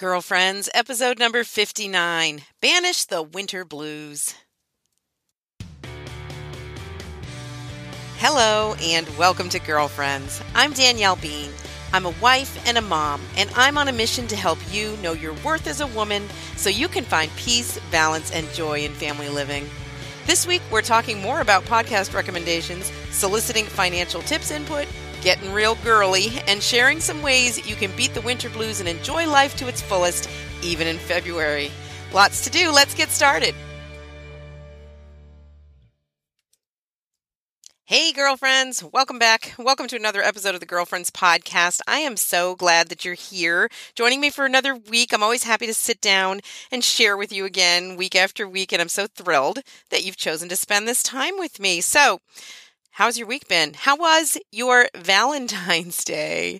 Girlfriends, episode number 59 Banish the Winter Blues. Hello, and welcome to Girlfriends. I'm Danielle Bean. I'm a wife and a mom, and I'm on a mission to help you know your worth as a woman so you can find peace, balance, and joy in family living. This week, we're talking more about podcast recommendations, soliciting financial tips input, getting real girly, and sharing some ways you can beat the winter blues and enjoy life to its fullest, even in February. Lots to do. Let's get started. Hey, girlfriends. Welcome back. Welcome to another episode of the Girlfriends Podcast. I am so glad that you're here joining me for another week. I'm always happy to sit down and share with you again week after week, and I'm so thrilled that you've chosen to spend this time with me. So, How's your week been? How was your Valentine's Day?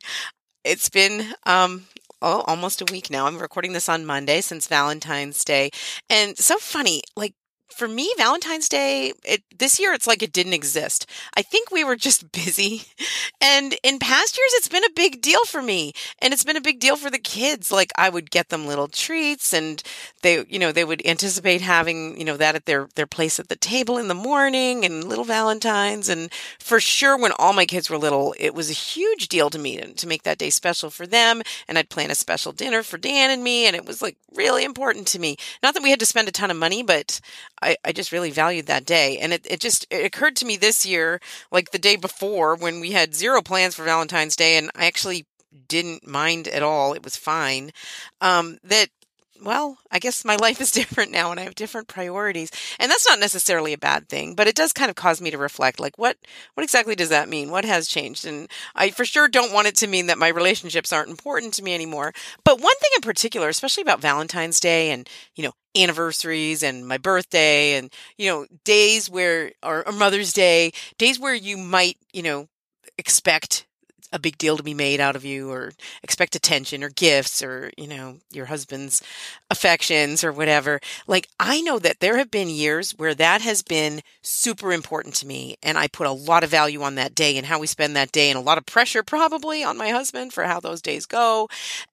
It's been um oh, almost a week now. I'm recording this on Monday since Valentine's Day. And so funny, like for me, Valentine's Day, it, this year, it's like it didn't exist. I think we were just busy. And in past years, it's been a big deal for me. And it's been a big deal for the kids. Like I would get them little treats and they, you know, they would anticipate having, you know, that at their, their place at the table in the morning and little Valentines. And for sure, when all my kids were little, it was a huge deal to me to, to make that day special for them. And I'd plan a special dinner for Dan and me. And it was like really important to me. Not that we had to spend a ton of money, but I, I just really valued that day. And it, it just it occurred to me this year, like the day before, when we had zero plans for Valentine's Day, and I actually didn't mind at all. It was fine. Um, that well, I guess my life is different now and I have different priorities. And that's not necessarily a bad thing, but it does kind of cause me to reflect like what what exactly does that mean? What has changed? And I for sure don't want it to mean that my relationships aren't important to me anymore. But one thing in particular, especially about Valentine's Day and, you know, anniversaries and my birthday and, you know, days where or, or Mother's Day, days where you might, you know, expect a big deal to be made out of you or expect attention or gifts or, you know, your husband's affections or whatever. Like, I know that there have been years where that has been super important to me. And I put a lot of value on that day and how we spend that day and a lot of pressure probably on my husband for how those days go.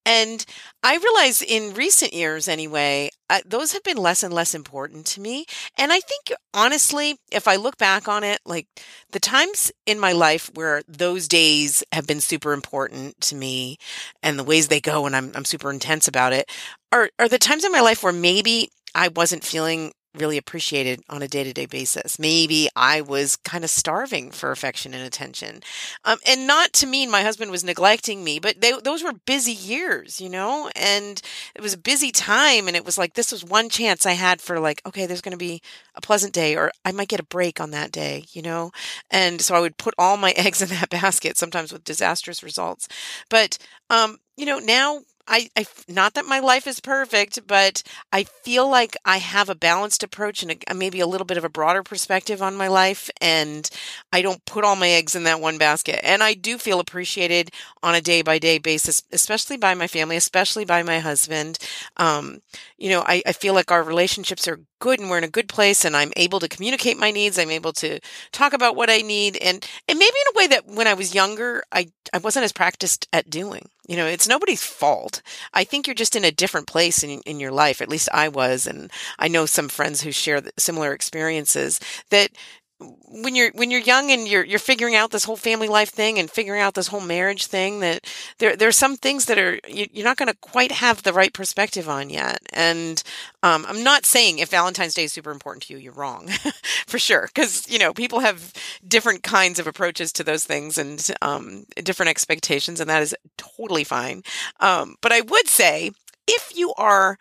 And I realize in recent years, anyway, uh, those have been less and less important to me. And I think, honestly, if I look back on it, like the times in my life where those days have been super important to me and the ways they go and I'm, I'm super intense about it are, are the times in my life where maybe I wasn't feeling really appreciated on a day to day basis. Maybe I was kind of starving for affection and attention. Um, and not to mean my husband was neglecting me, but they, those were busy years, you know, and it was a busy time. And it was like, this was one chance I had for like, okay, there's going to be a pleasant day, or I might get a break on that day, you know? And so I would put all my eggs in that basket, sometimes with disastrous results. But, um, you know, now I, I, not that my life is perfect, but I feel like I have a balanced approach and a, maybe a little bit of a broader perspective on my life. And I don't put all my eggs in that one basket. And I do feel appreciated on a day by day basis, especially by my family, especially by my husband. Um, you know, I, I feel like our relationships are good and we're in a good place and I'm able to communicate my needs. I'm able to talk about what I need and, and maybe in a way that when I was younger, I, I wasn't as practiced at doing. You know, it's nobody's fault. I think you're just in a different place in, in your life. At least I was. And I know some friends who share similar experiences that when you're when you're young and you're you're figuring out this whole family life thing and figuring out this whole marriage thing that there there are some things that are you, are not going to quite have the right perspective on yet. And um, I'm not saying if Valentine's Day is super important to you you're wrong for sure because you know people have different kinds of approaches to those things and um, different expectations and that is totally fine. Um, but I would say if you are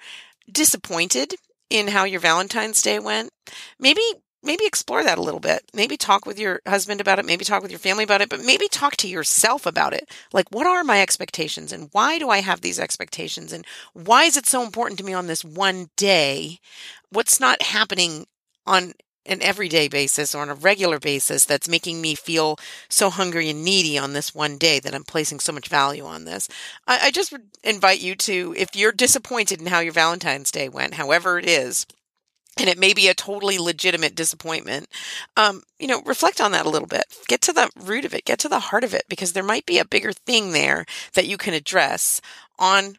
disappointed in how your Valentine's Day went maybe maybe explore that a little bit. Maybe talk with your husband about it, maybe talk with your family about it, but maybe talk to yourself about it. Like, what are my expectations and why do I have these expectations? And why is it so important to me on this one day? What's not happening on an everyday basis or on a regular basis that's making me feel so hungry and needy on this one day that I'm placing so much value on this. I, I just invite you to, if you're disappointed in how your Valentine's Day went, however it is, and it may be a totally legitimate disappointment. Um, you know, reflect on that a little bit. Get to the root of it, get to the heart of it, because there might be a bigger thing there that you can address on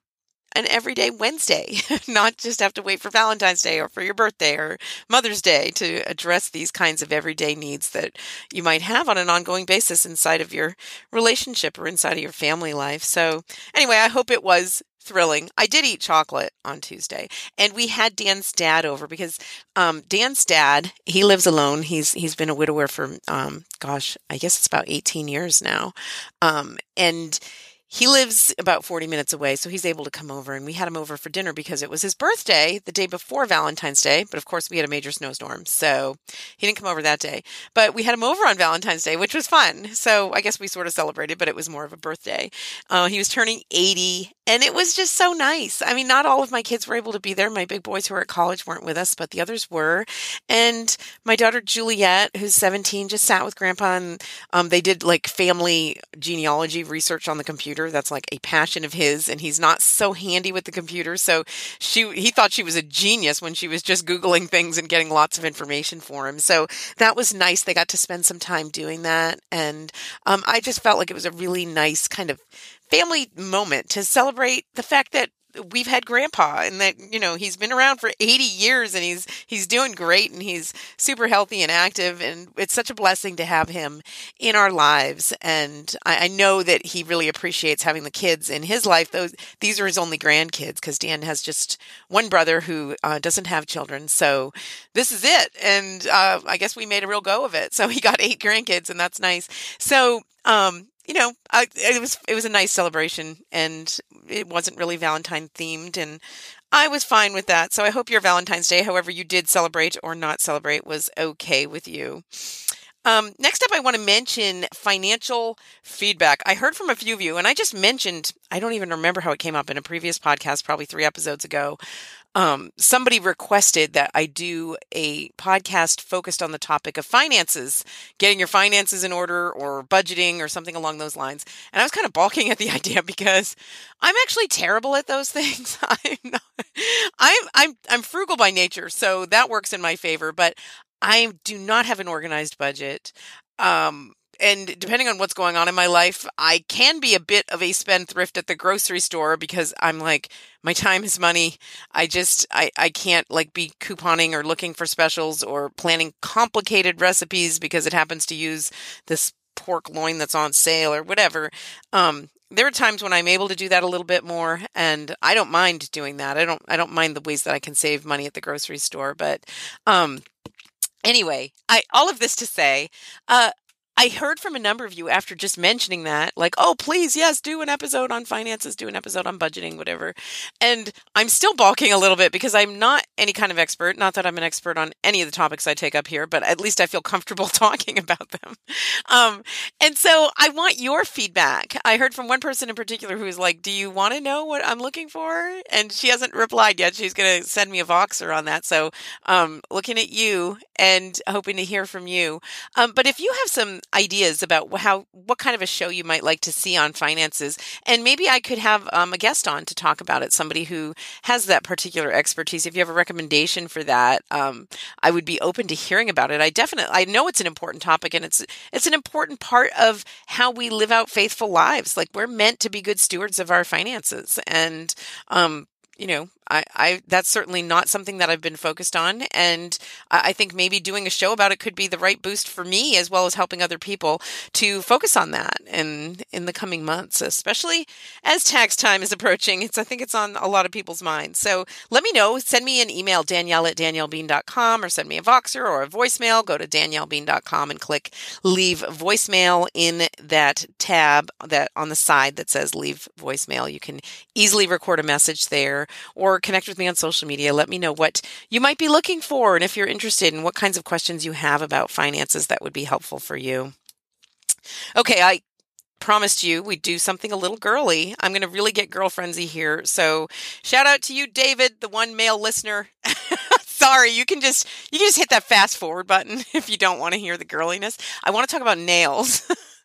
an everyday Wednesday, not just have to wait for Valentine's Day or for your birthday or Mother's Day to address these kinds of everyday needs that you might have on an ongoing basis inside of your relationship or inside of your family life. So, anyway, I hope it was thrilling. I did eat chocolate on Tuesday, and we had Dan's dad over because um, Dan's dad he lives alone. He's he's been a widower for um, gosh, I guess it's about eighteen years now, um, and he lives about 40 minutes away, so he's able to come over. And we had him over for dinner because it was his birthday the day before Valentine's Day. But of course, we had a major snowstorm, so he didn't come over that day. But we had him over on Valentine's Day, which was fun. So I guess we sort of celebrated, but it was more of a birthday. Uh, he was turning 80, and it was just so nice. I mean, not all of my kids were able to be there. My big boys who were at college weren't with us, but the others were. And my daughter Juliet, who's 17, just sat with grandpa, and um, they did like family genealogy research on the computer computer. That's like a passion of his, and he's not so handy with the computer. So she he thought she was a genius when she was just googling things and getting lots of information for him. So that was nice. They got to spend some time doing that, and um, I just felt like it was a really nice kind of family moment to celebrate the fact that we've had grandpa and that you know he's been around for 80 years and he's he's doing great and he's super healthy and active and it's such a blessing to have him in our lives. And I, I know that he really appreciates having the kids in his life. Those these are his only grandkids because Dan has just one brother who uh, doesn't have children. So this is it. And uh, I guess we made a real go of it. So he got eight grandkids and that's nice. So um, you know, I, it was it was a nice celebration, and it wasn't really Valentine themed, and I was fine with that. So I hope your Valentine's Day, however you did celebrate or not celebrate, was okay with you. Um, next up, I want to mention financial feedback. I heard from a few of you, and I just mentioned, I don't even remember how it came up in a previous podcast, probably three episodes ago, um, somebody requested that I do a podcast focused on the topic of finances, getting your finances in order or budgeting or something along those lines. And I was kind of balking at the idea because I'm actually terrible at those things. I'm not, I'm I'm I'm frugal by nature, so that works in my favor, but I do not have an organized budget. Um, and depending on what's going on in my life, I can be a bit of a spendthrift at the grocery store because I'm like, my time is money. I just, I, I can't like be couponing or looking for specials or planning complicated recipes because it happens to use this pork loin that's on sale or whatever. Um, there are times when I'm able to do that a little bit more and I don't mind doing that. I don't, I don't mind the ways that I can save money at the grocery store, but, um, anyway, I all of this to say, uh, I heard from a number of you after just mentioning that, like, oh, please, yes, do an episode on finances, do an episode on budgeting, whatever. And I'm still balking a little bit because I'm not any kind of expert. Not that I'm an expert on any of the topics I take up here, but at least I feel comfortable talking about them. Um, and so I want your feedback. I heard from one person in particular who was like, do you want to know what I'm looking for? And she hasn't replied yet. She's going to send me a Voxer on that. So um, looking at you and hoping to hear from you. Um, but if you have some ideas about how what kind of a show you might like to see on finances, and maybe I could have um, a guest on to talk about it. Somebody who has that particular expertise. If you have a recommendation for that, um, I would be open to hearing about it. I definitely I know it's an important topic, and it's it's an important part of how we live out faithful lives. Like we're meant to be good stewards of our finances, and um, you know, I, I that's certainly not something that I've been focused on, and I think maybe doing a show about it could be the right boost for me as well as helping other people to focus on that in in the coming months, especially as tax time is approaching. It's I think it's on a lot of people's minds. So let me know. Send me an email, Danielle at daniellebean.com, or send me a Voxer or a voicemail. Go to daniellebean.com and click leave voicemail in that tab that on the side that says leave voicemail. You can easily record a message there or connect with me on social media. Let me know what you might be looking for and if you're interested in what kinds of questions you have about finances that would be helpful for you. Okay, I promised you we'd do something a little girly. I'm going to really get girl frenzy here. So, shout out to you David, the one male listener. Sorry, you can just you can just hit that fast forward button if you don't want to hear the girliness. I want to talk about nails.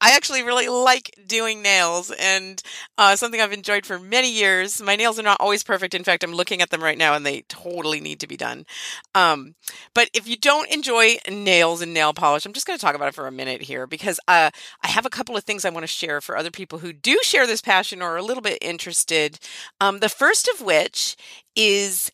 I actually really like doing nails and uh, something I've enjoyed for many years. My nails are not always perfect. In fact, I'm looking at them right now and they totally need to be done. Um, but if you don't enjoy nails and nail polish, I'm just going to talk about it for a minute here because uh, I have a couple of things I want to share for other people who do share this passion or are a little bit interested. Um, the first of which is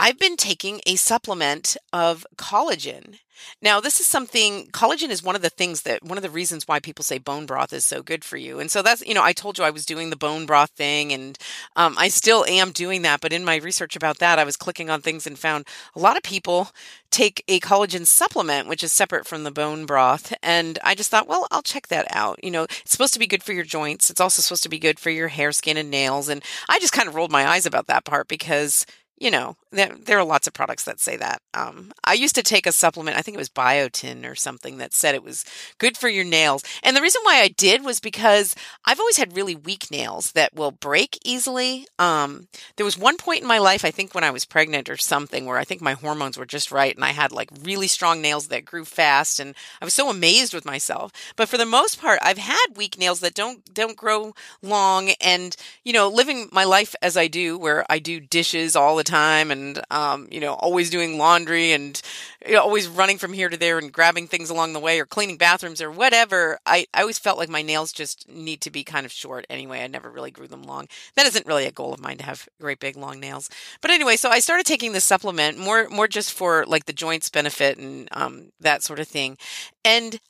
I've been taking a supplement of collagen. Now, this is something, collagen is one of the things that, one of the reasons why people say bone broth is so good for you. And so that's, you know, I told you I was doing the bone broth thing and um, I still am doing that. But in my research about that, I was clicking on things and found a lot of people take a collagen supplement, which is separate from the bone broth. And I just thought, well, I'll check that out. You know, it's supposed to be good for your joints. It's also supposed to be good for your hair, skin, and nails. And I just kind of rolled my eyes about that part because you know, there, there, are lots of products that say that. Um, I used to take a supplement, I think it was biotin or something that said it was good for your nails. And the reason why I did was because I've always had really weak nails that will break easily. Um, there was one point in my life, I think when I was pregnant or something, where I think my hormones were just right and I had like really strong nails that grew fast and I was so amazed with myself. But for the most part, I've had weak nails that don't don't grow long and, you know, living my life as I do where I do dishes all the time and um, you know always doing laundry and you know, always running from here to there and grabbing things along the way or cleaning bathrooms or whatever I, I always felt like my nails just need to be kind of short anyway. I never really grew them long. That isn't really a goal of mine to have great big long nails. But anyway so i started taking this supplement more more just for like the joints benefit and um, that sort of thing. And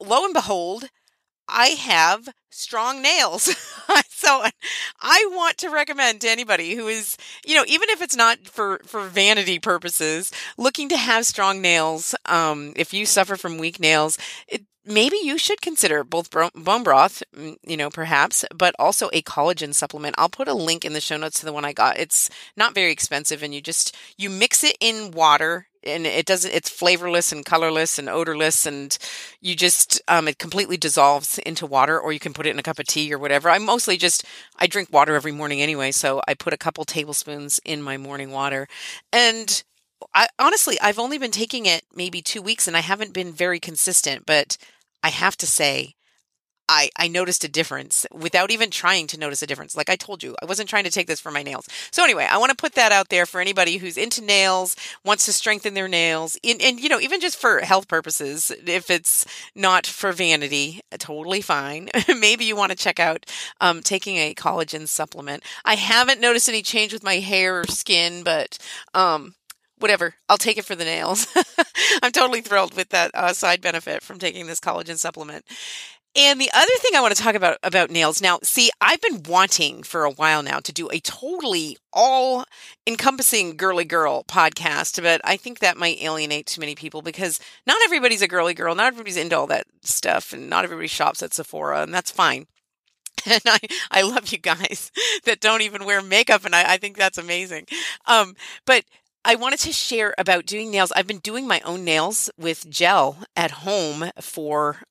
lo and behold I have strong nails. so I want to recommend to anybody who is, you know, even if it's not for, for vanity purposes, looking to have strong nails, um, if you suffer from weak nails, it, maybe you should consider both bone broth, mm, you know, perhaps, but also a collagen supplement. I'll put a link in the show notes to the one I got. It's not very expensive and you just you mix it in water and it doesn't it's flavorless and colorless and odorless and you just um, it completely dissolves into water or you can put it in a cup of tea or whatever. I mostly just i drink water every morning anyway so i put a couple tablespoons in my morning water. And I, honestly i've only been taking it maybe two weeks and i haven't been very consistent but i have to say I, I noticed a difference without even trying to notice a difference. Like I told you, I wasn't trying to take this for my nails. So anyway, I want to put that out there for anybody who's into nails, wants to strengthen their nails, and, and you know, even just for health purposes, if it's not for vanity, totally fine. Maybe you want to check out um, taking a collagen supplement. I haven't noticed any change with my hair or skin, but um, whatever. I'll take it for the nails. I'm totally thrilled with that uh, side benefit from taking this collagen supplement. And the other thing I want to talk about about nails now, see, I've been wanting for a while now to do a totally all encompassing girly girl podcast, but I think that might alienate too many people because not everybody's a girly girl, not everybody's into all that stuff, and not everybody shops at Sephora, and that's fine. And I, I love you guys that don't even wear makeup, and I, I think that's amazing. Um, but I wanted to share about doing nails. I've been doing my own nails with gel at home for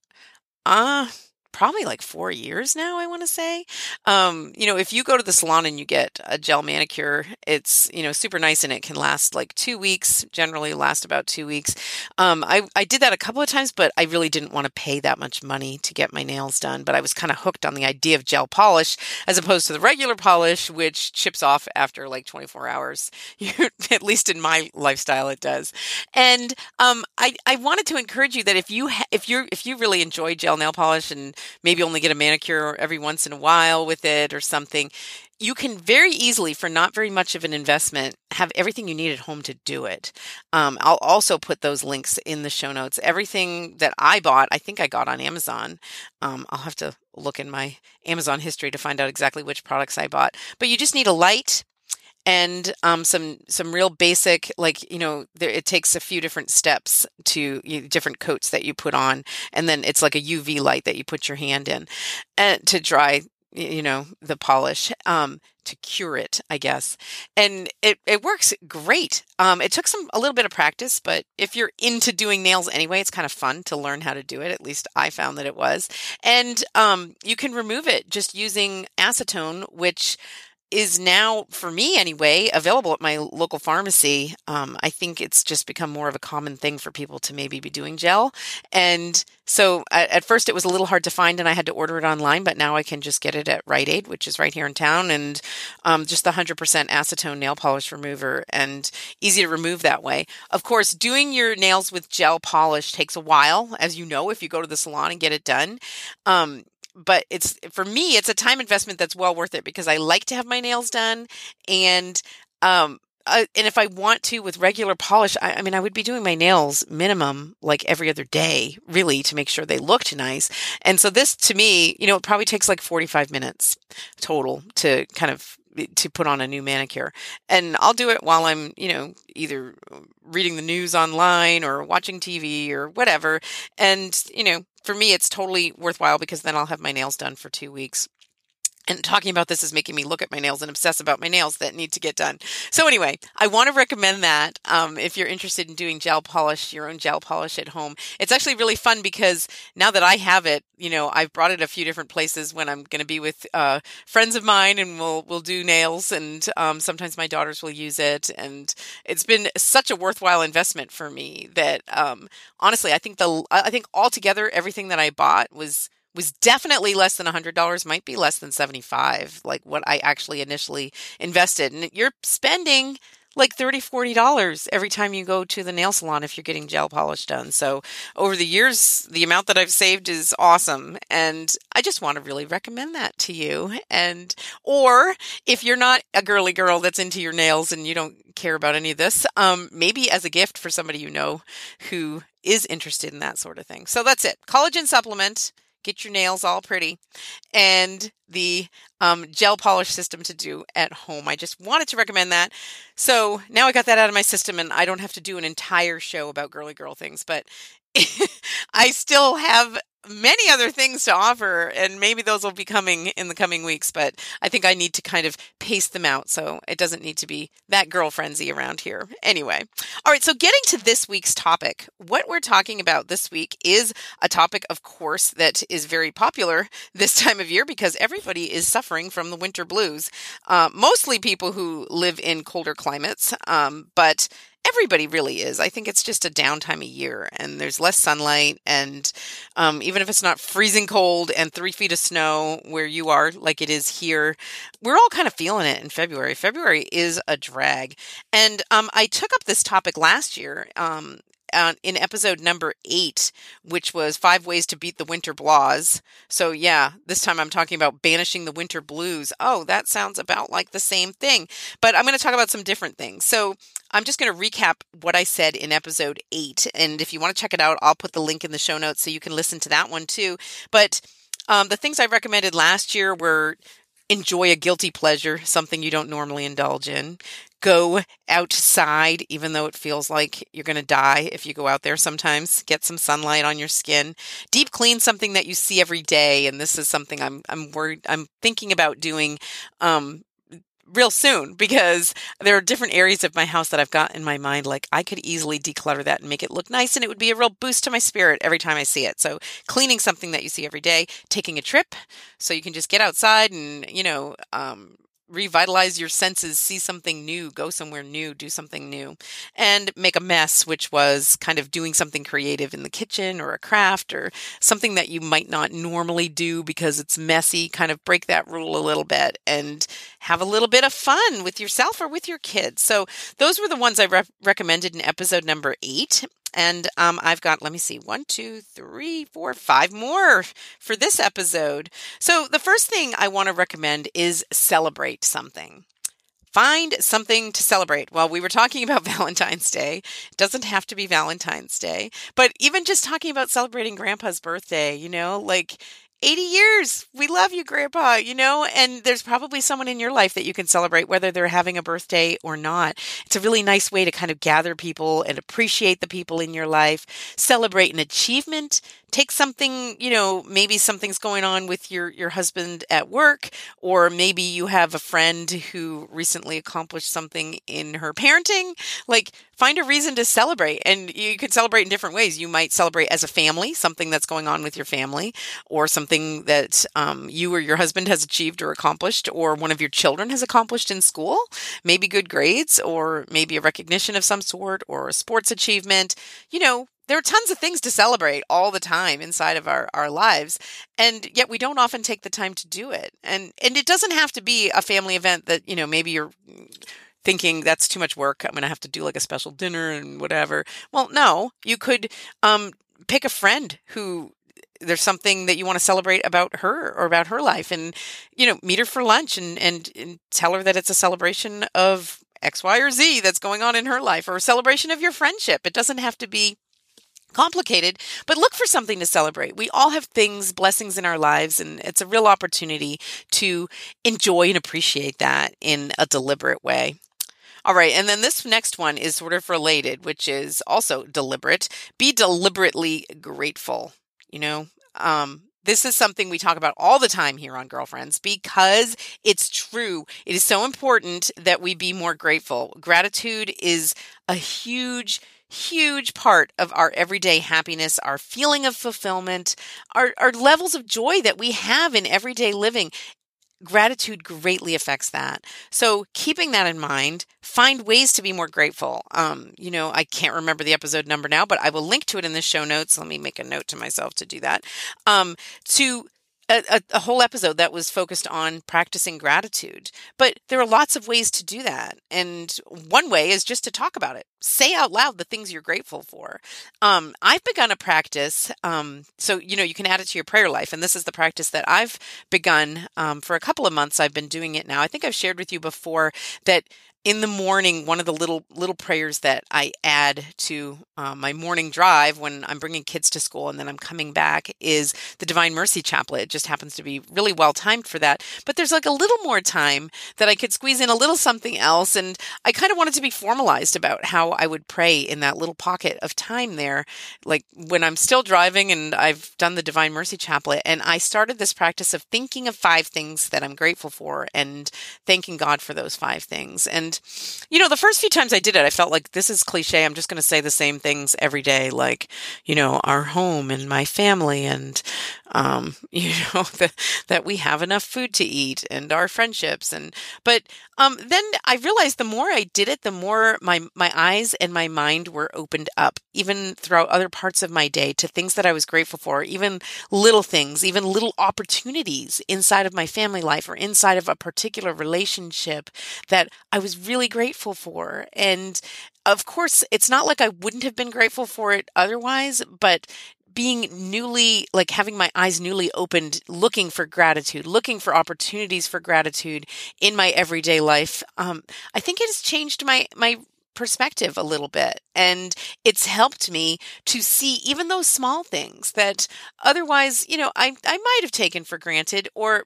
uh probably like four years now, I want to say. Um, you know, if you go to the salon and you get a gel manicure, it's, you know, super nice and it can last like two weeks, generally last about two weeks. Um, I, I did that a couple of times, but I really didn't want to pay that much money to get my nails done. But I was kind of hooked on the idea of gel polish as opposed to the regular polish, which chips off after like 24 hours. At least in my lifestyle, it does. And um, I, I wanted to encourage you that if you, ha- if you're, if you really enjoy gel nail polish and maybe only get a manicure every once in a while with it or something. You can very easily, for not very much of an investment, have everything you need at home to do it. Um, I'll also put those links in the show notes. Everything that I bought, I think I got on Amazon. Um, I'll have to look in my Amazon history to find out exactly which products I bought. But you just need a light, and um, some some real basic like you know there, it takes a few different steps to you different coats that you put on and then it's like a uv light that you put your hand in and to dry you know the polish um, to cure it i guess. And it, it works great. Um, it took some a little bit of practice but if you're into doing nails anyway it's kind of fun to learn how to do it. At least i found that it was. And um, you can remove it just using acetone which is now, for me anyway, available at my local pharmacy. Um, I think it's just become more of a common thing for people to maybe be doing gel. And so at, at, first it was a little hard to find and I had to order it online, but now I can just get it at Rite Aid, which is right here in town, and um, just the 100% acetone nail polish remover and easy to remove that way. Of course, doing your nails with gel polish takes a while, as you know, if you go to the salon and get it done. Um, but it's for me, it's a time investment that's well worth it because I like to have my nails done and um, uh, and if I want to with regular polish, I, I, mean, I would be doing my nails minimum like every other day, really, to make sure they looked nice. And so this to me, you know, it probably takes like 45 minutes total to kind of to put on a new manicure. And I'll do it while I'm, you know, either reading the news online or watching TV or whatever. And, you know, for me, it's totally worthwhile because then I'll have my nails done for two weeks and talking about this is making me look at my nails and obsess about my nails that need to get done. So anyway, I want to recommend that um, if you're interested in doing gel polish, your own gel polish at home. It's actually really fun because now that I have it, you know, I've brought it a few different places when I'm going to be with uh, friends of mine, and we'll we'll do nails, and um, sometimes my daughters will use it, and it's been such a worthwhile investment for me that um, honestly, I think the I think altogether everything that I bought was was definitely less than $100 might be less than 75 like what i actually initially invested. And you're spending like $30, 40 dollars every time you go to the nail salon if you're getting gel polish done. So over the years the amount that i've saved is awesome and i just want to really recommend that to you. And or if you're not a girly girl that's into your nails and you don't care about any of this um, maybe as a gift for somebody you know who is interested in that sort of thing. So that's it. Collagen supplement get your nails all pretty, and the um, gel polish system to do at home. I just wanted to recommend that. So now I got that out of my system, and I don't have to do an entire show about girly girl things, but I still have many other things to offer, and maybe those will be coming in the coming weeks. But I think I need to kind of pace them out so it doesn't need to be that girl frenzy around here. Anyway, all right. So getting to this week's topic, what we're talking about this week is a topic, of course, that is very popular this time of year because everybody is suffering from the winter blues. Uh, mostly people who live in colder climates, um, but everybody really is. I think it's just a downtime of year and there's less sunlight. And um, even if it's not freezing cold and three feet of snow where you are, like it is here, we're all kind of feeling it in February. February is a drag. And um, I took up this topic last year um, uh, in episode number eight, which was five ways to beat the winter blahs. So yeah, this time I'm talking about banishing the winter blues. Oh, that sounds about like the same thing, but I'm going to talk about some different things. So I'm just going to recap what I said in episode eight, and if you want to check it out, I'll put the link in the show notes so you can listen to that one too. But um, the things I recommended last year were enjoy a guilty pleasure, something you don't normally indulge in go outside, even though it feels like you're going to die if you go out there sometimes. Get some sunlight on your skin. Deep clean something that you see every day. And this is something I'm, I'm worried, I'm thinking about doing, um, real soon because there are different areas of my house that I've got in my mind. Like I could easily declutter that and make it look nice, and it would be a real boost to my spirit every time I see it. So, cleaning something that you see every day, taking a trip so you can just get outside and, you know, um, revitalize your senses, see something new, go somewhere new, do something new, and make a mess, which was kind of doing something creative in the kitchen or a craft or something that you might not normally do because it's messy. Kind of break that rule a little bit and have a little bit of fun with yourself or with your kids. So, those were the ones I re- recommended in episode number eight. And um, I've got, let me see, one, two, three, four, five more for this episode. So the first thing I want to recommend is celebrate something. Find something to celebrate. Well, we were talking about Valentine's Day. It doesn't have to be Valentine's Day, but even just talking about celebrating grandpa's birthday, you know, like 80 years. We love you, Grandpa, you know, and there's probably someone in your life that you can celebrate, whether they're having a birthday or not. It's a really nice way to kind of gather people and appreciate the people in your life, celebrate an achievement, take something, you know, maybe something's going on with your your husband at work or maybe you have a friend who recently accomplished something in her parenting. Like find a reason to celebrate and you can celebrate in different ways. You might celebrate as a family, something that's going on with your family or something that um, you or your husband has achieved or accomplished or one of your children has accomplished in school, maybe good grades or maybe a recognition of some sort or a sports achievement. You know, there are tons of things to celebrate all the time inside of our, our lives and yet we don't often take the time to do it and and it doesn't have to be a family event that you know maybe you're thinking that's too much work i'm going to have to do like a special dinner and whatever well no you could um, pick a friend who there's something that you want to celebrate about her or about her life and you know meet her for lunch and and, and tell her that it's a celebration of X, Y, or Z that's going on in her life or a celebration of your friendship. It doesn't have to be complicated, but look for something to celebrate. We all have things, blessings in our lives, and it's a real opportunity to enjoy and appreciate that in a deliberate way. All right, and then this next one is sort of related, which is also deliberate. Be deliberately grateful. You know, um, this is something we talk about all the time here on Girlfriends because it's true. It is so important that we be more grateful. Gratitude is a huge huge part of our everyday happiness, our feeling of fulfillment, our, our levels of joy that we have in everyday living. Gratitude greatly affects that. So, keeping that in mind, find ways to be more grateful. Um, you know, I can't remember the episode number now, but I will link to it in the show notes. Let me make a note to myself to do that. Um, to a, a, whole episode that was focused on practicing gratitude. But there are lots of ways to do that. And one way is just to talk about it. Say out loud the things you're grateful for. Um, I've begun a practice. Um, so, you know, you can add it to your prayer life. And this is the practice that I've begun um, for a couple of months. I've been doing it now. I think I've shared with you before that in the morning, one of the little little prayers that I add to uh, my morning drive when I'm bringing kids to school and then I'm coming back is the Divine Mercy Chaplet. It just happens to be really well timed for that. But there's like a little more time that I could squeeze in a little something else, and I kind of wanted to be formalized about how I would pray in that little pocket of time there, like when I'm still driving and I've done the Divine Mercy Chaplet, and I started this practice of thinking of five things that I'm grateful for and thanking God for those five things and you know, the first few times I did it, I felt like this is cliche. I'm just going to say the same things every day, like, you know, our home and my family and, um, you know, the, that we have enough food to eat and our friendships. And, but, um, then I realized the more I did it, the more my, my eyes and my mind were opened up, even throughout other parts of my day to things that I was grateful for, even little things, even little opportunities inside of my family life or inside of a particular relationship that I was really grateful for. And of course, it's not like I wouldn't have been grateful for it otherwise, but being newly like having my eyes newly opened looking for gratitude looking for opportunities for gratitude in my everyday life um, i think it has changed my my perspective a little bit and it's helped me to see even those small things that otherwise you know i i might have taken for granted or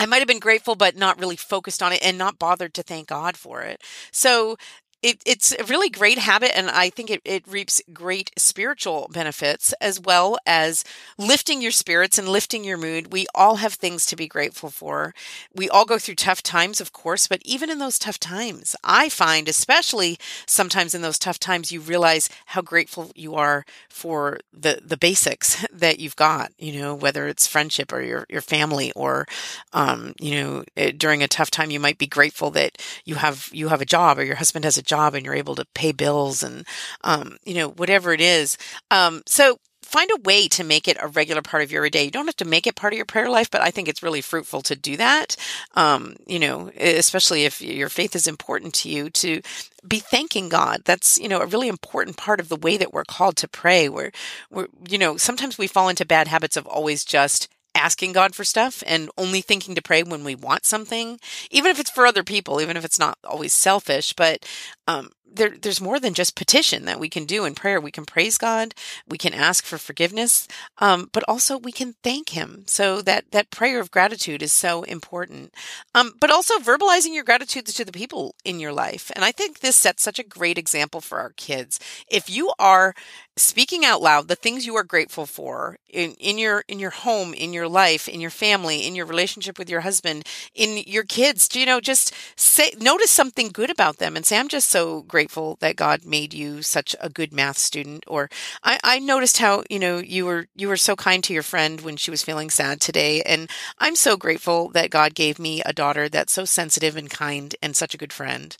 I might have been grateful, but not really focused on it and not bothered to thank God for it. So it, it's a really great habit, and I think it, it reaps great spiritual benefits as well as lifting your spirits and lifting your mood. We all have things to be grateful for. We all go through tough times, of course, but even in those tough times, I find, especially sometimes in those tough times, you realize how grateful you are for the the basics that you've got. You know, whether it's friendship or your your family, or um, you know, it, during a tough time, you might be grateful that you have you have a job or your husband has a job and you're able to pay bills and, um, you know, whatever it is. Um, so find a way to make it a regular part of your day. You don't have to make it part of your prayer life, but I think it's really fruitful to do that. Um, you know, especially if your faith is important to you to be thanking God. That's, you know, a really important part of the way that we're called to pray. Where we're, you know, sometimes we fall into bad habits of always just asking God for stuff and only thinking to pray when we want something, even if it's for other people, even if it's not always selfish. But um, there, there's more than just petition that we can do in prayer. We can praise God, we can ask for forgiveness, um, but also we can thank Him. So that that prayer of gratitude is so important. Um, but also verbalizing your gratitude to the people in your life, and I think this sets such a great example for our kids. If you are speaking out loud the things you are grateful for in, in your in your home in your life in your family in your relationship with your husband in your kids you know just say notice something good about them and say i'm just so grateful that god made you such a good math student or i, I noticed how you know you were you were so kind to your friend when she was feeling sad today and i'm so grateful that god gave me a daughter that's so sensitive and kind and such a good friend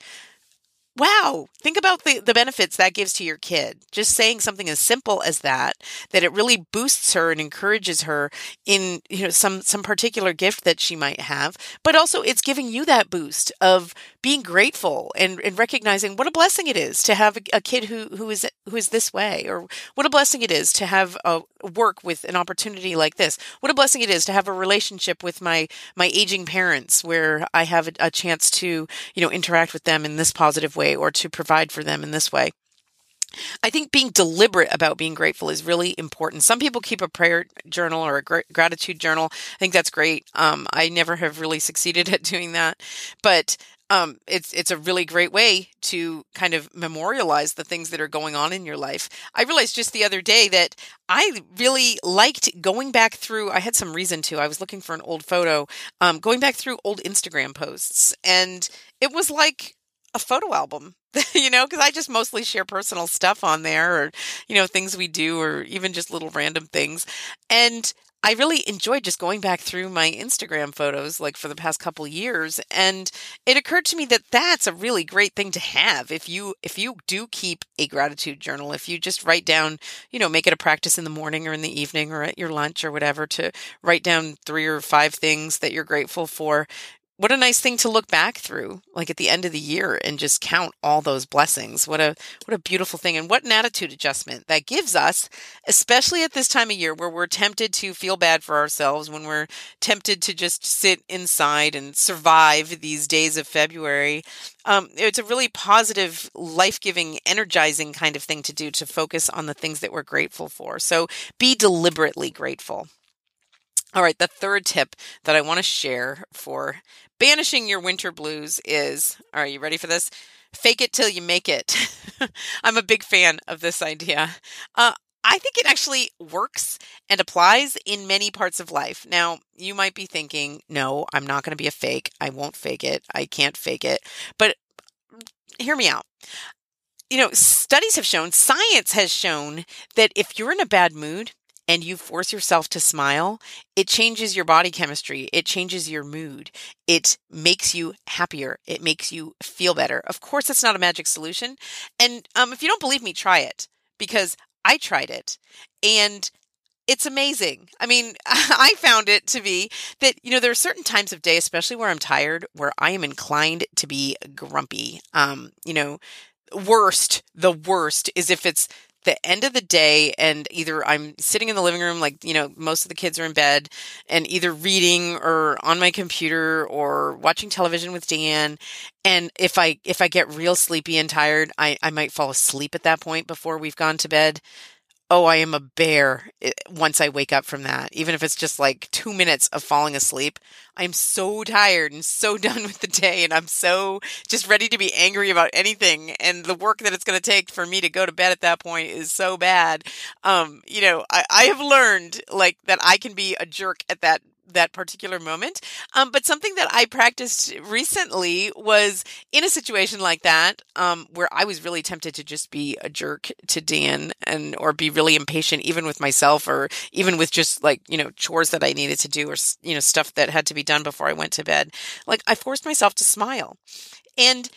wow think about the, the benefits that gives to your kid. Just saying something as simple as that that it really boosts her and encourages her in you know some some particular gift that she might have. But also it's giving you that boost of being grateful and, and recognizing what a blessing it is to have a, a kid who who is who is this way or what a blessing it is to have a work with an opportunity like this. What a blessing it is to have a relationship with my my aging parents where i have a, a chance to you know interact with them in this positive way or to provide for them in this way. I think being deliberate about being grateful is really important. Some people keep a prayer journal or a gr- gratitude journal. I think that's great. Um, I never have really succeeded at doing that, but um, it's it's a really great way to kind of memorialize the things that are going on in your life. I realized just the other day that I really liked going back through. I had some reason to. I was looking for an old photo, um, going back through old Instagram posts, and it was like a photo album, you know, because I just mostly share personal stuff on there or, you know, things we do or even just little random things. And I really enjoyed just going back through my Instagram photos like for the past couple years and it occurred to me that that's a really great thing to have if you if you do keep a gratitude journal if you just write down you know make it a practice in the morning or in the evening or at your lunch or whatever to write down three or five things that you're grateful for what a nice thing to look back through like at the end of the year and just count all those blessings. What a what a beautiful thing and what an attitude adjustment that gives us especially at this time of year where we're tempted to feel bad for ourselves when we're tempted to just sit inside and survive these days of february. Um, it's a really positive life-giving energizing kind of thing to do to focus on the things that we're grateful for. So be deliberately grateful. All right, the third tip that I want to share for banishing your winter blues is are you ready for this? Fake it till you make it. I'm a big fan of this idea. Uh, I think it actually works and applies in many parts of life. Now, you might be thinking, no, I'm not going to be a fake. I won't fake it. I can't fake it. But hear me out. You know, studies have shown, science has shown that if you're in a bad mood, and you force yourself to smile, it changes your body chemistry. It changes your mood. It makes you happier. It makes you feel better. Of course, it's not a magic solution. And um, if you don't believe me, try it because I tried it and it's amazing. I mean, I found it to be that, you know, there are certain times of day, especially where I'm tired, where I am inclined to be grumpy. Um, you know, worst, the worst is if it's the end of the day and either I'm sitting in the living room like you know most of the kids are in bed and either reading or on my computer or watching television with Dan. And if I if I get real sleepy and tired I I might fall asleep at that point before we've gone to bed oh, I am a bear eh, once I wake up from that. Even if it's just like two minutes of falling asleep, I'm so tired and so done with the day. And I'm so just ready to be angry about anything. And the work that it's going to take for me to go to bed at that point is so bad. Um, you know, I, I have learned like that I can be a jerk at that that particular moment. Um, but something that I practiced recently was in a situation like that, um, where I was really tempted to just be a jerk to Dan and or be really impatient, even with myself, or even with just like you know chores that I needed to do, or you know stuff that had to be done before I went to bed. Like I forced myself to smile, and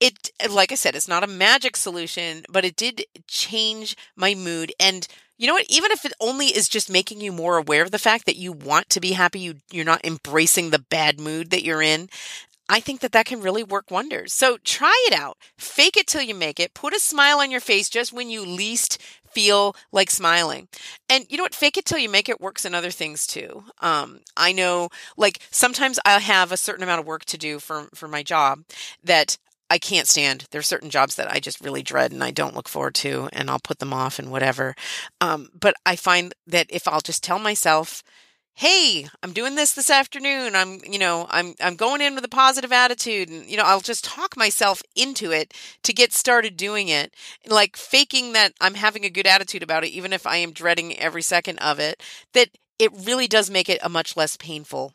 it like i said it's not a magic solution but it did change my mood and you know what even if it only is just making you more aware of the fact that you want to be happy you you're not embracing the bad mood that you're in I think that that can really work wonders. So try it out. Fake it till you make it. Put a smile on your face just when you least feel like smiling. And you know what? Fake it till you make it works in other things too. Um, I know, like sometimes I have a certain amount of work to do for for my job that I can't stand. There's certain jobs that I just really dread and I don't look forward to, and I'll put them off and whatever. Um, but I find that if I'll just tell myself, "Hey, I'm doing this this afternoon. I'm, you know, I'm I'm going in with a positive attitude, and you know, I'll just talk myself into it to get started doing it, like faking that I'm having a good attitude about it, even if I am dreading every second of it. That it really does make it a much less painful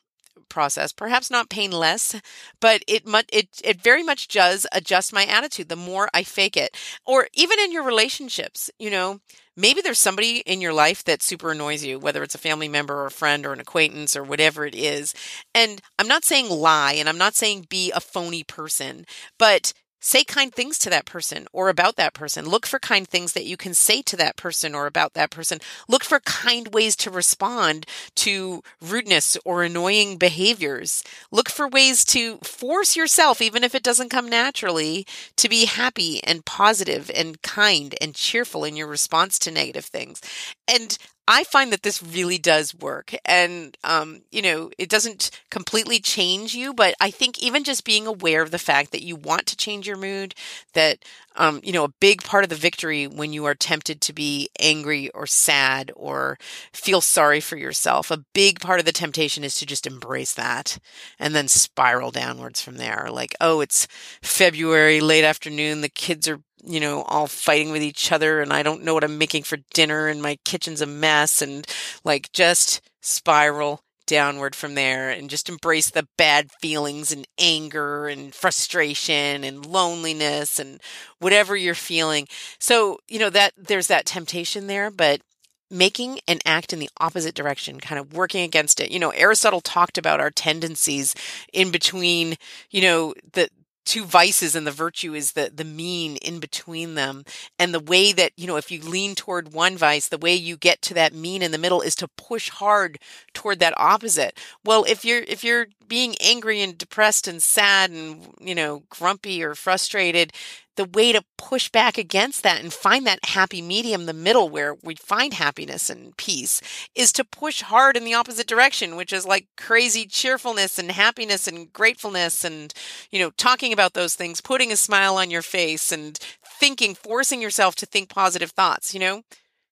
process. Perhaps not painless, but it it it very much does adjust my attitude the more I fake it. Or even in your relationships, you know, maybe there's somebody in your life that super annoys you, whether it's a family member or a friend or an acquaintance or whatever it is. And I'm not saying lie and I'm not saying be a phony person, but Say kind things to that person or about that person. Look for kind things that you can say to that person or about that person. Look for kind ways to respond to rudeness or annoying behaviors. Look for ways to force yourself, even if it doesn't come naturally, to be happy and positive and kind and cheerful in your response to negative things. And I find that this really does work. And, um, you know, it doesn't completely change you, but I think even just being aware of the fact that you want to change your mood, that, um, you know, a big part of the victory when you are tempted to be angry or sad or feel sorry for yourself, a big part of the temptation is to just embrace that and then spiral downwards from there. Like, oh, it's February, late afternoon, the kids are you know, all fighting with each other and I don't know what I'm making for dinner and my kitchen's a mess and like just spiral downward from there and just embrace the bad feelings and anger and frustration and loneliness and whatever you're feeling. So, you know, that there's that temptation there, but making an act in the opposite direction, kind of working against it. You know, Aristotle talked about our tendencies in between, you know, the two vices and the virtue is the the mean in between them. And the way that you know if you lean toward one vice the way you get to that mean in the middle is to push hard toward that opposite. Well if you're if you're being angry and depressed and sad and you know grumpy or frustrated the way to push back against that and find that happy medium, the middle where we find happiness and peace, is to push hard in the opposite direction, which is like crazy cheerfulness and happiness and gratefulness and, you know, talking about those things, putting a smile on your face and thinking, forcing yourself to think positive thoughts, you know?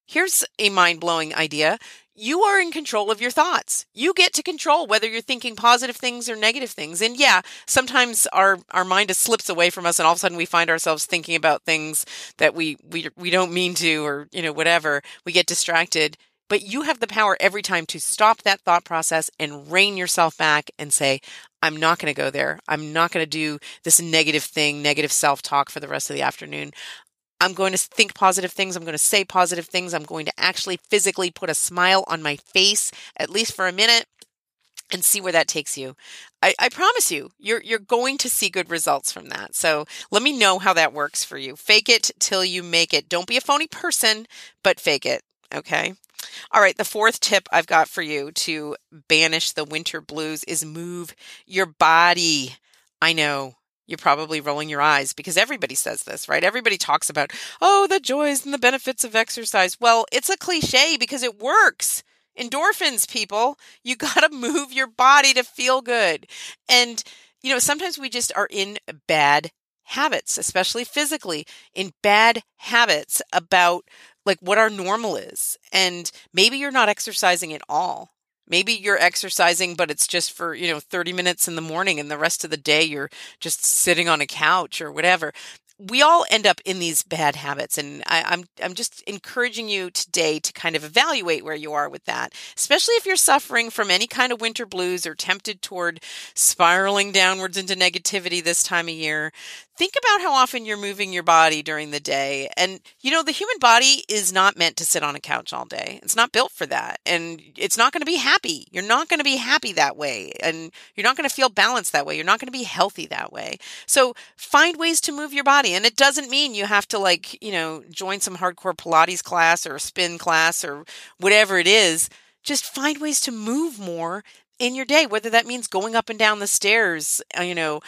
Here's a mind blowing idea you are in control of your thoughts. You get to control whether you're thinking positive things or negative things. And yeah, sometimes our our mind just slips away from us and all of a sudden we find ourselves thinking about things that we we we don't mean to or you know whatever. We get distracted. But you have the power every time to stop that thought process and rein yourself back and say, I'm not going to go there. I'm not going to do this negative thing, negative self talk for the rest of the afternoon. I'm going to think positive things. I'm going to say positive things. I'm going to actually physically put a smile on my face, at least for a minute, and see where that takes you. I, I, promise you, you're you're going to see good results from that. So let me know how that works for you. Fake it till you make it. Don't be a phony person, but fake it. Okay. All right, the fourth tip I've got for you to banish the winter blues is move your body. I know you're probably rolling your eyes because everybody says this, right? Everybody talks about, oh, the joys and the benefits of exercise. Well, it's a cliche because it works. Endorphins, people. You got to move your body to feel good. And, you know, sometimes we just are in bad habits, especially physically, in bad habits about like what our normal is. And maybe you're not exercising at all. Maybe you're exercising, but it's just for, you know, 30 minutes in the morning and the rest of the day you're just sitting on a couch or whatever. We all end up in these bad habits and I, am I'm, I'm just encouraging you today to kind of evaluate where you are with that especially if you're suffering from any kind of winter blues or tempted toward spiraling downwards into negativity this time of year think about how often you're moving your body during the day and you know the human body is not meant to sit on a couch all day it's not built for that and it's not going to be happy you're not going to be happy that way and you're not going to feel balanced that way you're not going to be healthy that way so find ways to move your body. And it doesn't mean you have to like, you know, join some hardcore Pilates class or a spin class or whatever it is. Just find ways to move more in your day, whether that means going up and down the stairs, uh, you know,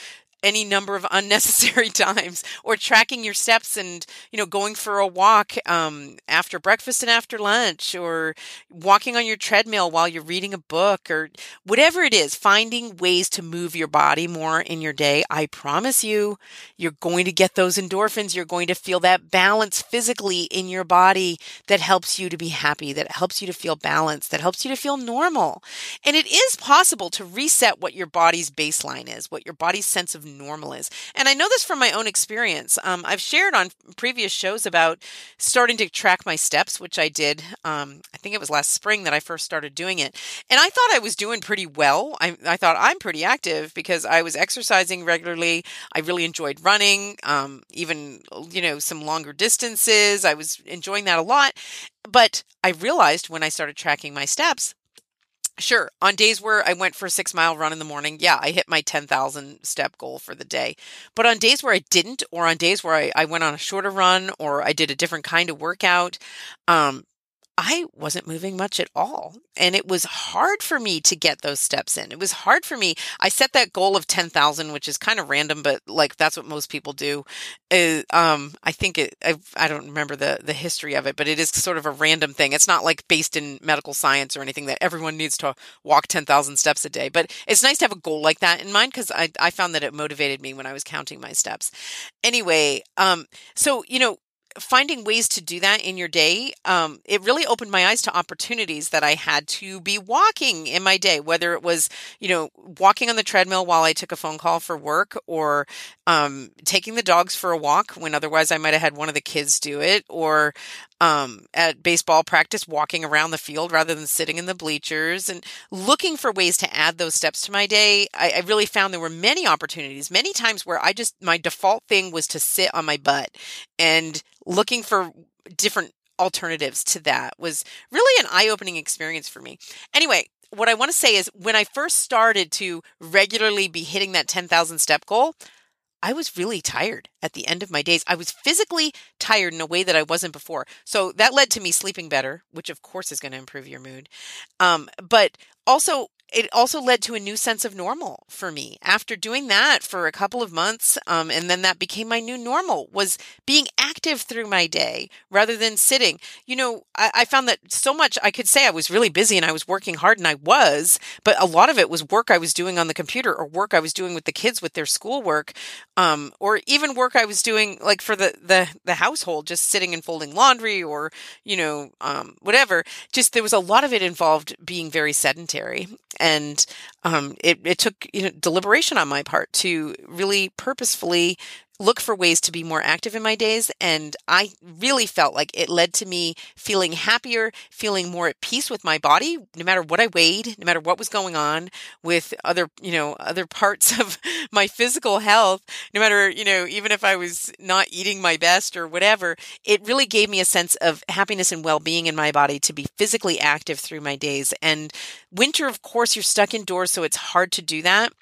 any number of unnecessary times or tracking your steps and you know going for a walk um, after breakfast and after lunch or walking on your treadmill while you're reading a book or whatever it is finding ways to move your body more in your day. I promise you you're going to get those endorphins. You're going to feel that balance physically in your body that helps you to be happy that helps you to feel balanced that helps you to feel normal. And it is possible to reset what your body's baseline is what your body's sense of normal is. And I know this from my own experience. Um, I've shared on previous shows about starting to track my steps, which I did. Um, I think it was last spring that I first started doing it. And I thought I was doing pretty well. I, I thought I'm pretty active because I was exercising regularly. I really enjoyed running, um, even, you know, some longer distances. I was enjoying that a lot. But I realized when I started tracking my steps Sure. On days where I went for a six mile run in the morning, yeah, I hit my 10,000 step goal for the day. But on days where I didn't, or on days where I, I went on a shorter run or I did a different kind of workout, um, I wasn't moving much at all. And it was hard for me to get those steps in. It was hard for me. I set that goal of 10,000, which is kind of random, but like that's what most people do. Uh, um, I think it, I, I don't remember the, the history of it, but it is sort of a random thing. It's not like based in medical science or anything that everyone needs to walk 10,000 steps a day, but it's nice to have a goal like that in mind because I, I found that it motivated me when I was counting my steps. Anyway, um, so, you know, finding ways to do that in your day, um, it really opened my eyes to opportunities that I had to be walking in my day, whether it was, you know, walking on the treadmill while I took a phone call for work or um, taking the dogs for a walk when otherwise I might have had one of the kids do it or um, at baseball practice, walking around the field rather than sitting in the bleachers and looking for ways to add those steps to my day. I, I really found there were many opportunities, many times where I just, my default thing was to sit on my butt and looking for different alternatives to that was really an eye opening experience for me. Anyway, what I want to say is when I first started to regularly be hitting that 10,000 step goal, I was really tired at the end of my days. I was physically tired in a way that I wasn't before. So that led to me sleeping better, which of course is going to improve your mood. Um, but also, it also led to a new sense of normal for me. After doing that for a couple of months um, and then that became my new normal was being active through my day rather than sitting. You know I, I, found that so much i could say i was really busy and i was working hard and i was but a lot of it was work i was doing on the computer or work i was doing with the kids with their schoolwork um, or even work i was doing like for the, the the household just sitting and folding laundry or you know um, whatever. Just there was a lot of it involved being very sedentary and um, it, it took you know, deliberation on my part to really purposefully look for ways to be more active in my days. And I really felt like it led to me feeling happier, feeling more at peace with my body, no matter what I weighed, no matter what was going on with other, you know, other parts of my physical health, no matter, you know, even if I was not eating my best or whatever, it really gave me a sense of happiness and well being in my body to be physically active through my days. And winter, of course, you're stuck indoors, so it's hard to do that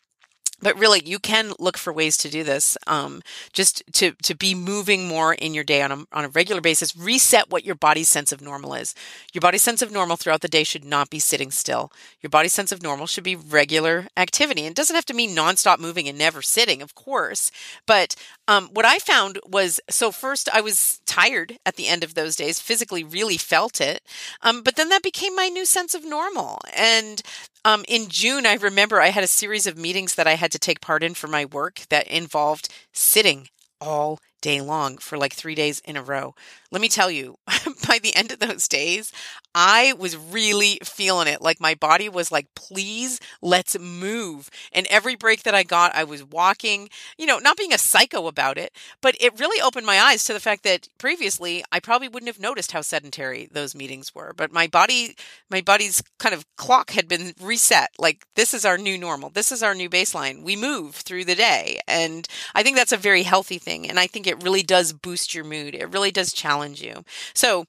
but really you can look for ways to do this um, just to to be moving more in your day on a, on a regular basis. Reset what your body's sense of normal is. Your body's sense of normal throughout the day should not be sitting still. Your body's sense of normal should be regular activity. And it doesn't have to mean nonstop moving and never sitting of course but um, what i found was so first i was tired at the end of those days physically really felt it um, but then that became my new sense of normal and um, in June, I remember I had a series of meetings that I had to take part in for my work that involved sitting all day long for like three days in a row. Let me tell you, by the end of those days, I was really feeling it. Like my body was like, please, let's move. And every break that I got, I was walking, you know, not being a psycho about it, but it really opened my eyes to the fact that previously I probably wouldn't have noticed how sedentary those meetings were. But my body, my body's kind of clock had been reset. Like this is our new normal. This is our new baseline. We move through the day. And I think that's a very healthy thing. And I think it really does boost your mood. It really does challenge you. So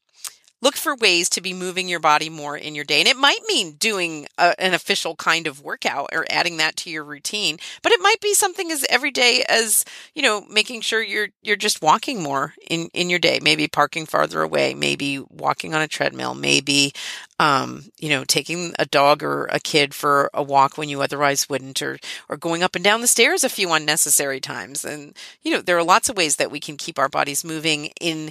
look for ways to be moving your body more in your day. And it might mean doing a, an official kind of workout or adding that to your routine, but it might be something as everyday as, you know, making sure you're you're just walking more in in your day, maybe parking farther away, maybe walking on a treadmill, maybe um, you know, taking a dog or a kid for a walk when you otherwise wouldn't or or going up and down the stairs a few unnecessary times. And you know, there are lots of ways that we can keep our bodies moving in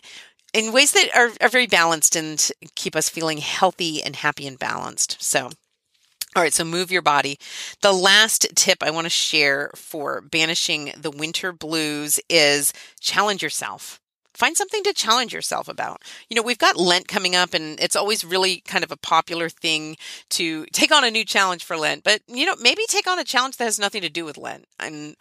in ways that are, are very balanced and keep us feeling healthy and happy and balanced. So, all right, so move your body. The last tip I want to share for banishing the winter blues is challenge yourself find something to challenge yourself about. You know, we've got Lent coming up and it's always really kind of a popular thing to take on a new challenge for Lent, but you know, maybe take on a challenge that has nothing to do with Lent. And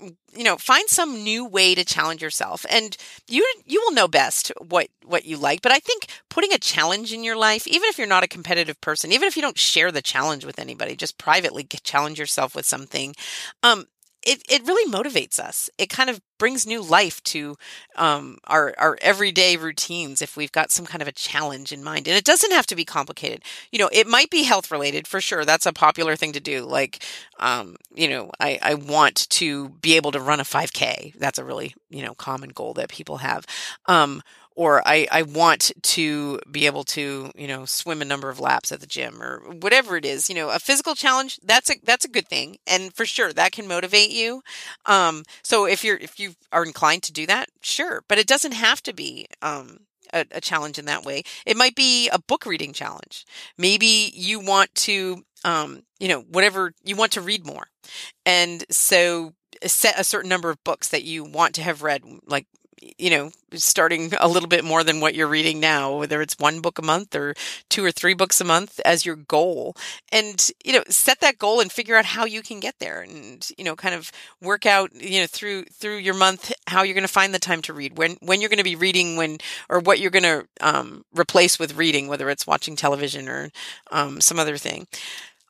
you know, find some new way to challenge yourself. And you you will know best what what you like, but I think putting a challenge in your life, even if you're not a competitive person, even if you don't share the challenge with anybody, just privately challenge yourself with something. Um, it, it really motivates us. It kind of brings new life to um, our our everyday routines if we've got some kind of a challenge in mind. And it doesn't have to be complicated. You know, it might be health related for sure. That's a popular thing to do. Like, um, you know, I, I want to be able to run a 5K. That's a really you know common goal that people have. Um, or I, I want to be able to, you know, swim a number of laps at the gym or whatever it is, you know, a physical challenge, that's a, that's a good thing. And for sure that can motivate you. Um, so if you're, if you are inclined to do that, sure, but it doesn't have to be, um, a, a challenge in that way. It might be a book reading challenge. Maybe you want to, um, you know, whatever you want to read more. And so set a certain number of books that you want to have read, like you know, starting a little bit more than what you're reading now, whether it's one book a month or two or three books a month as your goal. And, you know, set that goal and figure out how you can get there and, you know, kind of work out, you know, through, through your month, how you're going to find the time to read, when, when you're going to be reading, when, or what you're going to um, replace with reading, whether it's watching television or um, some other thing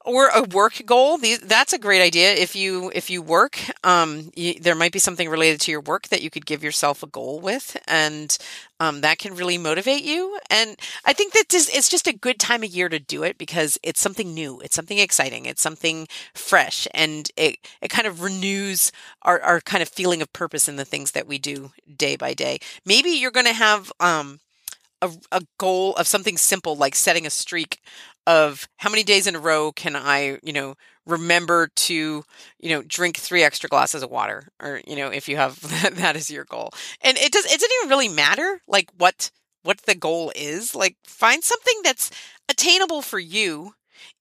or a work goal that's a great idea. If you if you work um, you, there might be something related to your work that you could give yourself a goal with and um, that can really motivate you. And i think that this, it's just a good time of year to do it because it's something new it's something exciting it's something fresh and it, it kind of renews our, our kind of feeling of purpose in the things that we do day by day. Maybe you're going to have um, a, a goal of something simple like setting a streak of how many days in a row can I, you know, remember to, you know, drink three extra glasses of water or, you know, if you have that as your goal. And it does, it doesn't even really matter like what, what the goal is. Like find something that's attainable for you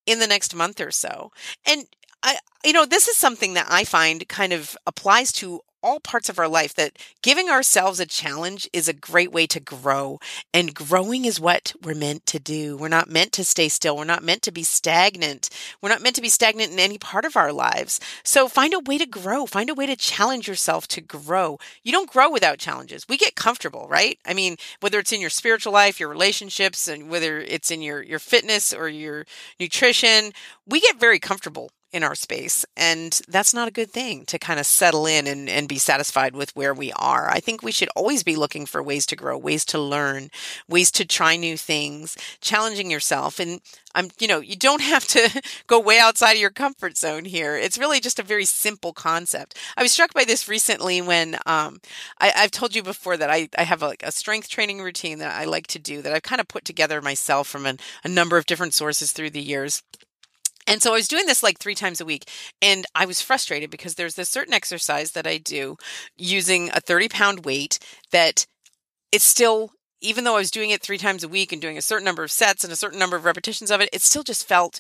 in the next month or so. And I, you know, this is something that I find kind of applies to all parts of our life that giving ourselves a challenge is a great way to grow. And growing is what we're meant to do. We're not meant to stay still. We're not meant to be stagnant. We're not meant to be stagnant in any part of our lives. So find a way to grow. Find a way to challenge yourself to grow. You don't grow without challenges. We get comfortable, right? I mean, whether it's in your spiritual life, your relationships, and whether it's in your, your fitness or your nutrition, we get very comfortable in our space. And that's not a good thing to kind of settle in and, and be satisfied with where we are. I think we should always be looking for ways to grow, ways to learn, ways to try new things, challenging yourself. And I'm, you know, you don't have to go way outside of your comfort zone here. It's really just a very simple concept. I was struck by this recently when um, I, have told you before that I, I have a, a, strength training routine that I like to do that I've kind of put together myself from an, a number of different sources through the years. And so I was doing this like three times a week and I was frustrated because there's this certain exercise that I do using a 30 pound weight that it's still, even though I was doing it three times a week and doing a certain number of sets and a certain number of repetitions of it, it still just felt,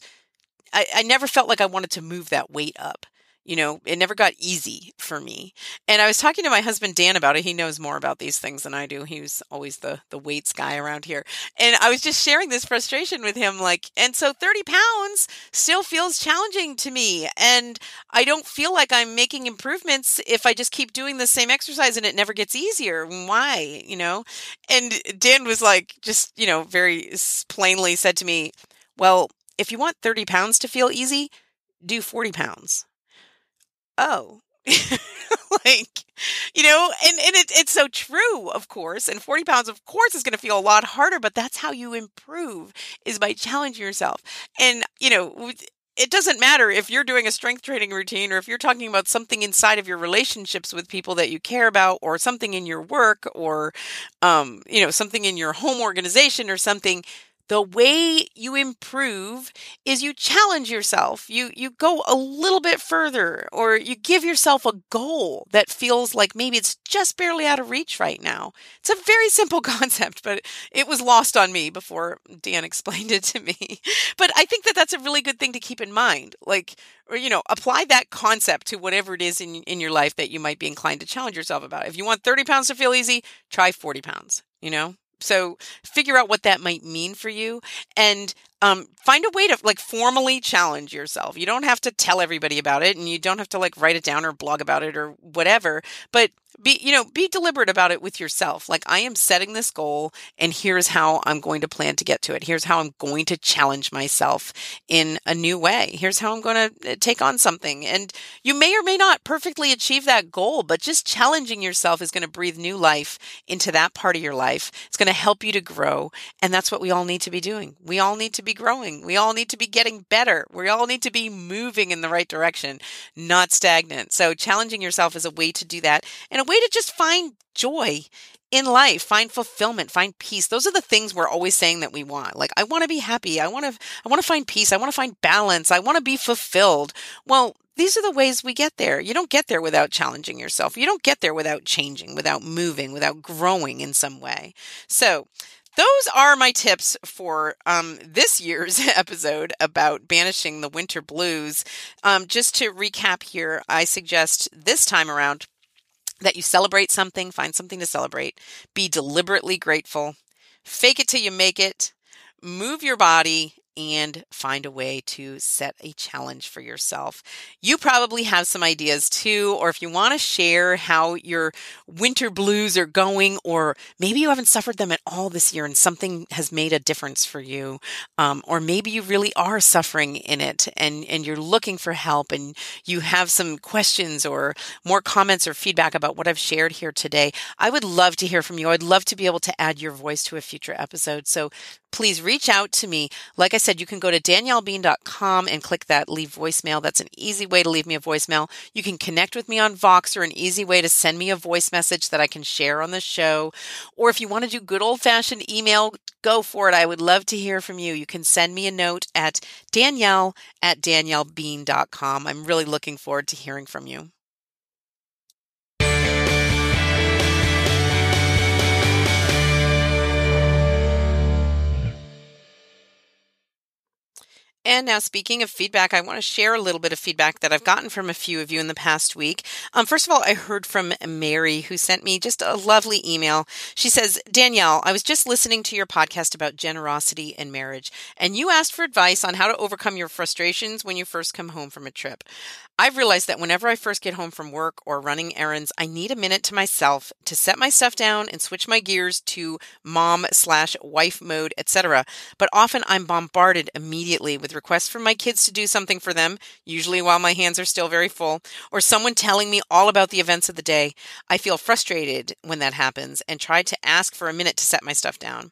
I, I never felt like I wanted to move that weight up you know, it never got easy for me. And I was talking to my husband Dan about it. He knows more about these things than I do. He was always the the weights guy around here. And I was just sharing this frustration with him like and so 30 pounds still feels challenging to me and I don't feel like I'm making improvements if I just keep doing the same exercise and it never gets easier. Why, you know? And Dan was like just, you know, very plainly said to me, "Well, if you want 30 pounds to feel easy, do 40 pounds." Oh, like, you know, and, and it, it's so true, of course. And 40 pounds, of course, is going to feel a lot harder, but that's how you improve is by challenging yourself. And, you know, it doesn't matter if you're doing a strength training routine or if you're talking about something inside of your relationships with people that you care about or something in your work or um, you know something in your home organization or something the way you improve is you challenge yourself. You you go a little bit further or you give yourself a goal that feels like maybe it's just barely out of reach right now. It's a very simple concept but it was lost on me before dan explained it to me. But i think that that's a really good thing to keep in mind. Like or you know apply that concept to whatever it is in, in your life that you might be inclined to challenge yourself about. If you want 30 pounds to feel easy try 40 pounds you know so figure out what that might mean for you and um, find a way to like formally challenge yourself. You don't have to tell everybody about it and you don't have to like write it down or blog about it or whatever, but be you know be deliberate about it with yourself. Like i am setting this goal and here's how i'm going to plan to get to it. Here's how i'm going to challenge myself in a new way. Here's how i'm going to uh, take on something. And you may or may not perfectly achieve that goal but just challenging yourself is going to breathe new life into that part of your life. It's going to help you to grow and that's what we all need to be doing. We all need to be growing. We all need to be getting better. We all need to be moving in the right direction not stagnant. So challenging yourself is a way to do that and a way to just find joy in life, find fulfillment, find peace. Those are the things we're always saying that we want. Like I want to be happy. I want to I want to find peace. I want to find balance. I want to be fulfilled. Well, these are the ways we get there. You don't get there without challenging yourself. You don't get there without changing, without moving, without growing in some way. So, those are my tips for um, this year's episode about banishing the winter blues. Um, just to recap here, I suggest this time around that you celebrate something, find something to celebrate, be deliberately grateful, fake it till you make it, move your body, and find a way to set a challenge for yourself. You probably have some ideas too, or if you want to share how your winter blues are going, or maybe you haven't suffered them at all this year and something has made a difference for you, um, or maybe you really are suffering in it and, and you're looking for help and you have some questions or more comments or feedback about what I've shared here today. I would love to hear from you. I'd love to be able to add your voice to a future episode. So please reach out to me. Like I said, you can go to daniellebean.com and click that leave voicemail. That's an easy way to leave me a voicemail. You can connect with me on Voxer, an easy way to send me a voice message that I can share on the show. Or if you want to do good old fashioned email, go for it. I would love to hear from you. You can send me a note at danielle at daniellebean.com. I'm really looking forward to hearing from you. And now, speaking of feedback, I want to share a little bit of feedback that I've gotten from a few of you in the past week. Um, first of all, I heard from Mary, who sent me just a lovely email. She says, Danielle, I was just listening to your podcast about generosity and marriage, and you asked for advice on how to overcome your frustrations when you first come home from a trip. I've realized that whenever I first get home from work or running errands, I need a minute to myself to set my stuff down and switch my gears to mom slash wife mode, etc. But often I'm bombarded immediately with requests from my kids to do something for them, usually while my hands are still very full, or someone telling me all about the events of the day. I feel frustrated when that happens and try to ask for a minute to set my stuff down.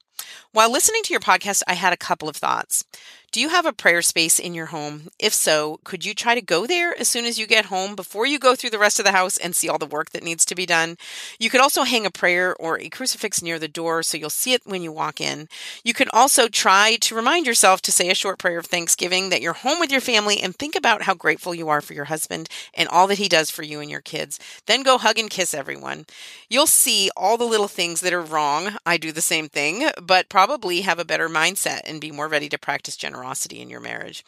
While listening to your podcast, I had a couple of thoughts. Do you have a prayer space in your home? If so, could you try to go there as soon as you get home before you go through the rest of the house and see all the work that needs to be done? You could also hang a prayer or a crucifix near the door so you'll see it when you walk in. You can also try to remind yourself to say a short prayer of thanksgiving that you're home with your family and think about how grateful you are for your husband and all that he does for you and your kids. Then go hug and kiss everyone. You'll see all the little things that are wrong. I do the same thing, but probably have a better mindset and be more ready to practice generosity in your marriage.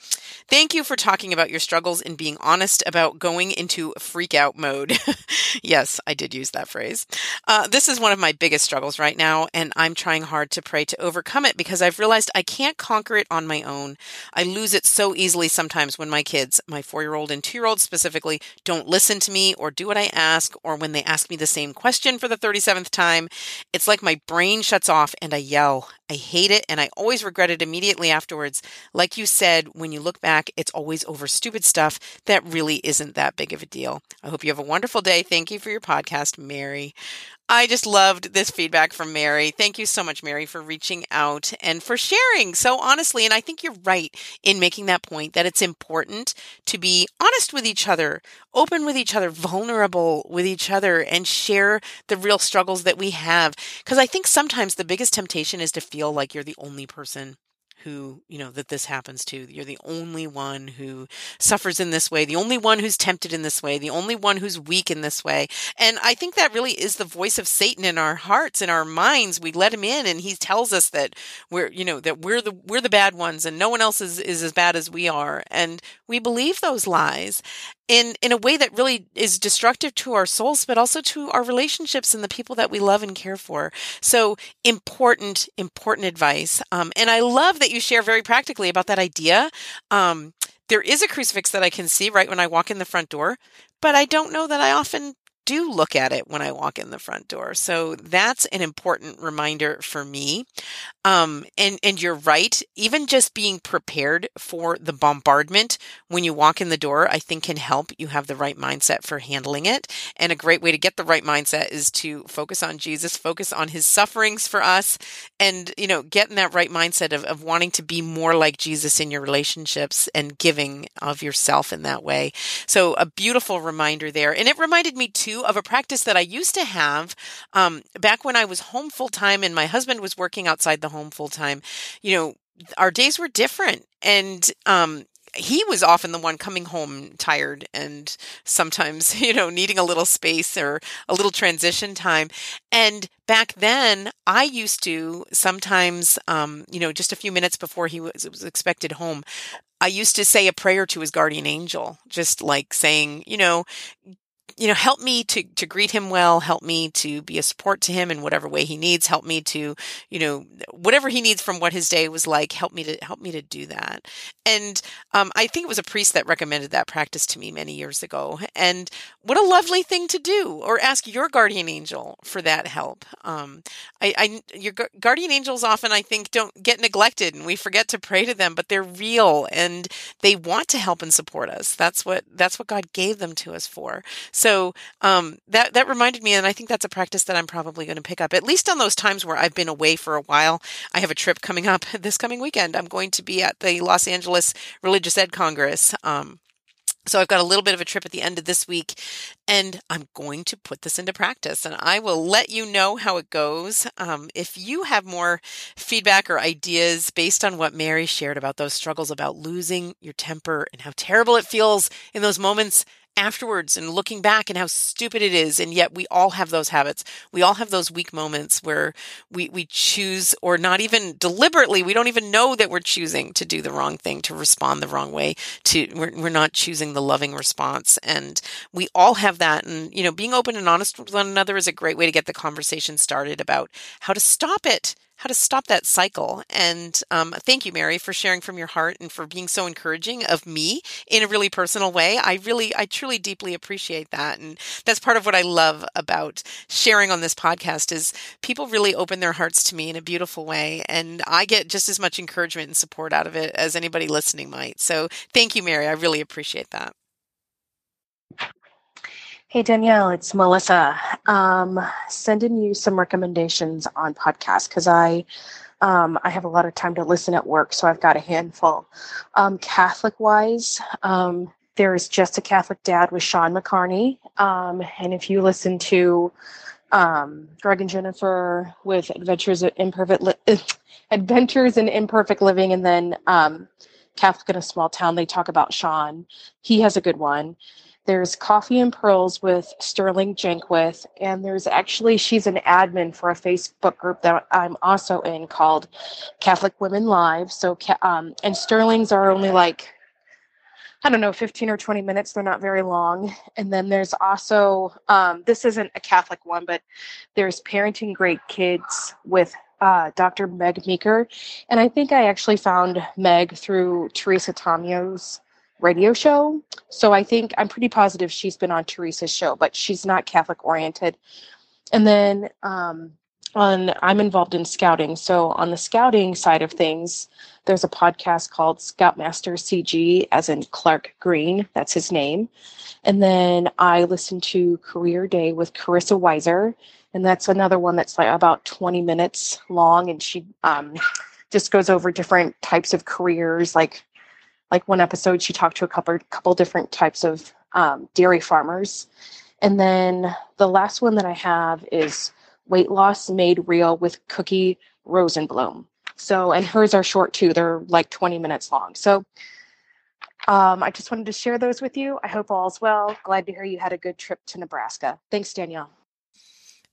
Thank you for talking about your struggles and being honest about going into freak out mode. yes, I did use that phrase. Uh, this is one of my biggest struggles right now, and I'm trying hard to pray to overcome it because I've realized I can't conquer it on my own. I lose it so easily sometimes when my kids, my four year old and two year old specifically, don't listen to me or do what I ask, or when they ask me the same question for the 37th time. It's like my brain shuts off and I yell I hate it and I always regret it immediately afterwards. Like you said, when you look back, it's always over stupid stuff that really isn't that big of a deal. I hope you have a wonderful day. Thank you for your podcast, Mary. I just loved this feedback from Mary. Thank you so much, Mary, for reaching out and for sharing so honestly. And I think you're right in making that point that it's important to be honest with each other, open with each other, vulnerable with each other, and share the real struggles that we have. Because I think sometimes the biggest temptation is to feel like you're the only person who, you know, that this happens to. You're the only one who suffers in this way, the only one who's tempted in this way, the only one who's weak in this way. And I think that really is the voice of Satan in our hearts, in our minds. We let him in and he tells us that we're, you know, that we're the we're the bad ones and no one else is, is as bad as we are. And we believe those lies in in a way that really is destructive to our souls but also to our relationships and the people that we love and care for so important important advice um, and i love that you share very practically about that idea um, there is a crucifix that i can see right when i walk in the front door but i don't know that i often do look at it when I walk in the front door. So that's an important reminder for me. Um, and, and you're right. Even just being prepared for the bombardment when you walk in the door, I think can help you have the right mindset for handling it. And a great way to get the right mindset is to focus on Jesus, focus on his sufferings for us and, you know, get in that right mindset of, of wanting to be more like Jesus in your relationships and giving of yourself in that way. So a beautiful reminder there. And it reminded me too of a practice that I used to have um, back when I was home full time and my husband was working outside the home full time. You know, our days were different. And um, he was often the one coming home tired and sometimes, you know, needing a little space or a little transition time. And back then, I used to sometimes, um, you know, just a few minutes before he was, was expected home, I used to say a prayer to his guardian angel, just like saying, you know, you know, help me to, to greet him well, help me to be a support to him in whatever way he needs, help me to, you know, whatever he needs from what his day was like, help me to help me to do that. And um, I think it was a priest that recommended that practice to me many years ago. And what a lovely thing to do, or ask your guardian angel for that help. Um, I, I, your guardian angels often, I think, don't get neglected, and we forget to pray to them, but they're real and they want to help and support us. That's what that's what God gave them to us for. Um, that that reminded me, and I think that's a practice that I'm probably going to pick up at least on those times where I've been away for a while. I have a trip coming up this coming weekend. I'm going to be at the Los Angeles Religious Ed Congress. Um, so I've got a little bit of a trip at the end of this week and I'm going to put this into practice and I will let you know how it goes. Um, if you have more feedback or ideas based on what Mary shared about those struggles about losing your temper and how terrible it feels in those moments afterwards and looking back and how stupid it is and yet we all have those habits. We all have those weak moments where we we choose or not even deliberately we don't even know that we're choosing to do the wrong thing to respond the wrong way to we're, we're not choosing the loving response. And we all have that. And you know being open and honest with one another is a great way to get the conversation started about how to stop it how to stop that cycle. And um, thank you, Mary, for sharing from your heart and for being so encouraging of me in a really personal way. I really, I truly deeply appreciate that. And that's part of what I love about sharing on this podcast is people really open their hearts to me in a beautiful way. And I get just as much encouragement and support out of it as anybody listening might. So thank you, Mary. I really appreciate that. Hey Danielle, it's Melissa. Um, sending you some recommendations on podcasts because I um, I have a lot of time to listen at work, so I've got a handful. Um, Catholic wise, um, there's just a Catholic Dad with Sean McCarney, um, and if you listen to um, Greg and Jennifer with Adventures in Imperfect Li- Adventures in Imperfect Living, and then um, Catholic in a Small Town, they talk about Sean. He has a good one. There's Coffee and Pearls with Sterling Jaquith, and there's actually she's an admin for a Facebook group that I'm also in called Catholic Women Live. So, um, and Sterling's are only like I don't know, 15 or 20 minutes. They're not very long. And then there's also, um, this isn't a Catholic one, but there's Parenting Great Kids with uh, Dr. Meg Meeker. And I think I actually found Meg through Teresa Tomeo's radio show. So I think I'm pretty positive she's been on Teresa's show, but she's not Catholic oriented. And then um, on I'm involved in scouting. So on the scouting side of things, there's a podcast called Scoutmaster CG, as in Clarke Green. That's his name. And then I listen to Career Day with Carissa Weiser, and that's another one that's like about 20 minutes long, and she um, just goes over different types of careers. Like like one episode, she talked to a couple couple different types of um, dairy farmers. And then the last one that I have is Weight Loss Made Real with Cookie Rosenblum. So, and hers are short too. They're like 20 minutes long. So, um, I just wanted to share those with you. I hope all's well. Glad to hear you had a good trip to Nebraska. Thanks, Danielle.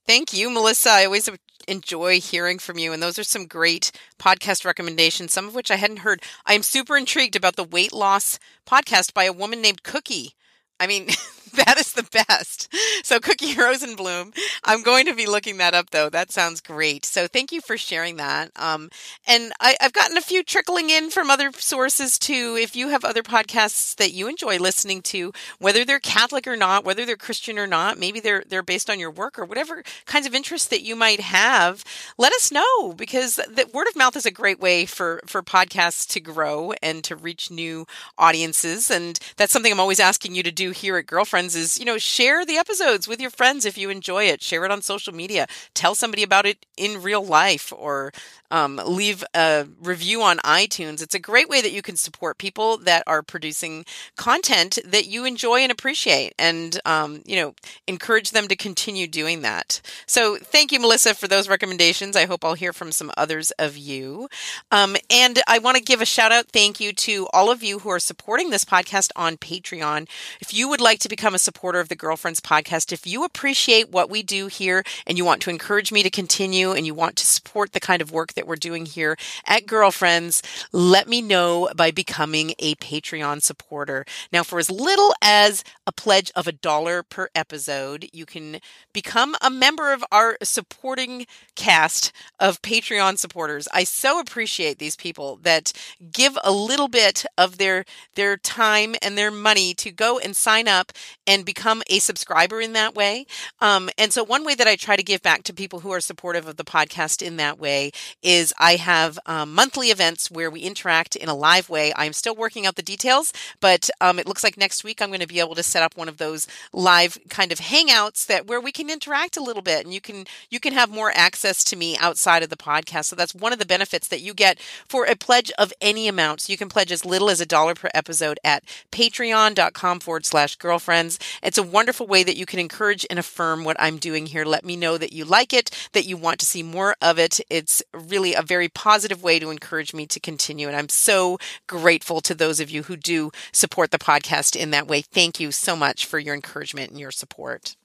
Thank you, Melissa. I always enjoy hearing from you. And those are some great podcast recommendations, some of which I hadn't heard. I am super intrigued about the weight loss podcast by a woman named Cookie. I mean, that is the best. So, Cookie Rosenblum, I'm going to be looking that up though. That sounds great. So, thank you for sharing that. Um, and I, have gotten a few trickling in from other sources too. If you have other podcasts that you enjoy listening to, whether they're Catholic or not, whether they're Christian or not, maybe they're they're based on your work or whatever kinds of interests that you might have, let us know because the word of mouth is a great way for for podcasts to grow and to reach new audiences. And that's something I'm always asking you to do here at Girlfriends is, you know, share the episodes with your friends if you enjoy it. Share it on social media. Tell somebody about it in real life or um, leave a review on iTunes. It's a great way that you can support people that are producing content that you enjoy and appreciate, and um, you know, encourage them to continue doing that. So, thank you, Melissa, for those recommendations. I hope I'll hear from some others of you. Um, and I want to give a shout out, thank you to all of you who are supporting this podcast on Patreon. If you would like to become a supporter of the Girlfriends podcast, if you appreciate what we do here and you want to encourage me to continue and you want to support the kind of work that that we're doing here at Girlfriends, let me know by becoming a Patreon supporter. Now, for as little as a pledge of a dollar per episode, you can become a member of our supporting cast of Patreon supporters. I so appreciate these people that give a little bit of their their time and their money to go and sign up and become a subscriber in that way. Um, and so, one way that I try to give back to people who are supportive of the podcast in that way is I have um, monthly events where we interact in a live way. I'm still working out the details, but um, it looks like next week I'm going to be able to set up one of those live kind of hangouts that where we can interact a little bit and you can you can have more access to me outside of the podcast. So that's one of the benefits that you get for a pledge of any amount. So you can pledge as little as a dollar per episode at patreon.com forward slash girlfriends. It's a wonderful way that you can encourage and affirm what I'm doing here. Let me know that you like it, that you want to see more of it. It's really really a very positive way to encourage me to continue. And I'm so grateful to those of you who do support the podcast in that way. Thank you so much for your encouragement and your support.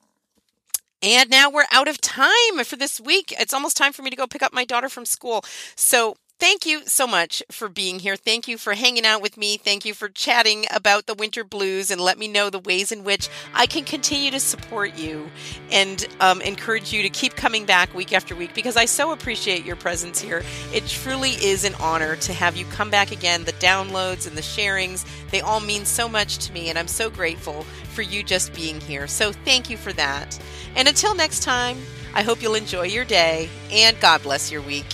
And now we're out of time for this week. It's almost time for me to go pick up my daughter from school. So Thank you so much for being here. Thank you for hanging out with me. Thank you for chatting about the winter blues and let me know the ways in which I can continue to support you and um, encourage you to keep coming back week after week because I so appreciate your presence here. It truly is an honor to have you come back again. The downloads and the sharings, they all mean so much to me, and I'm so grateful for you just being here. So thank you for that. And until next time, I hope you'll enjoy your day and God bless your week.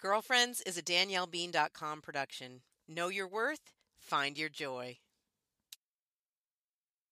Girlfriends is a DanielleBean.com production. Know your worth, find your joy.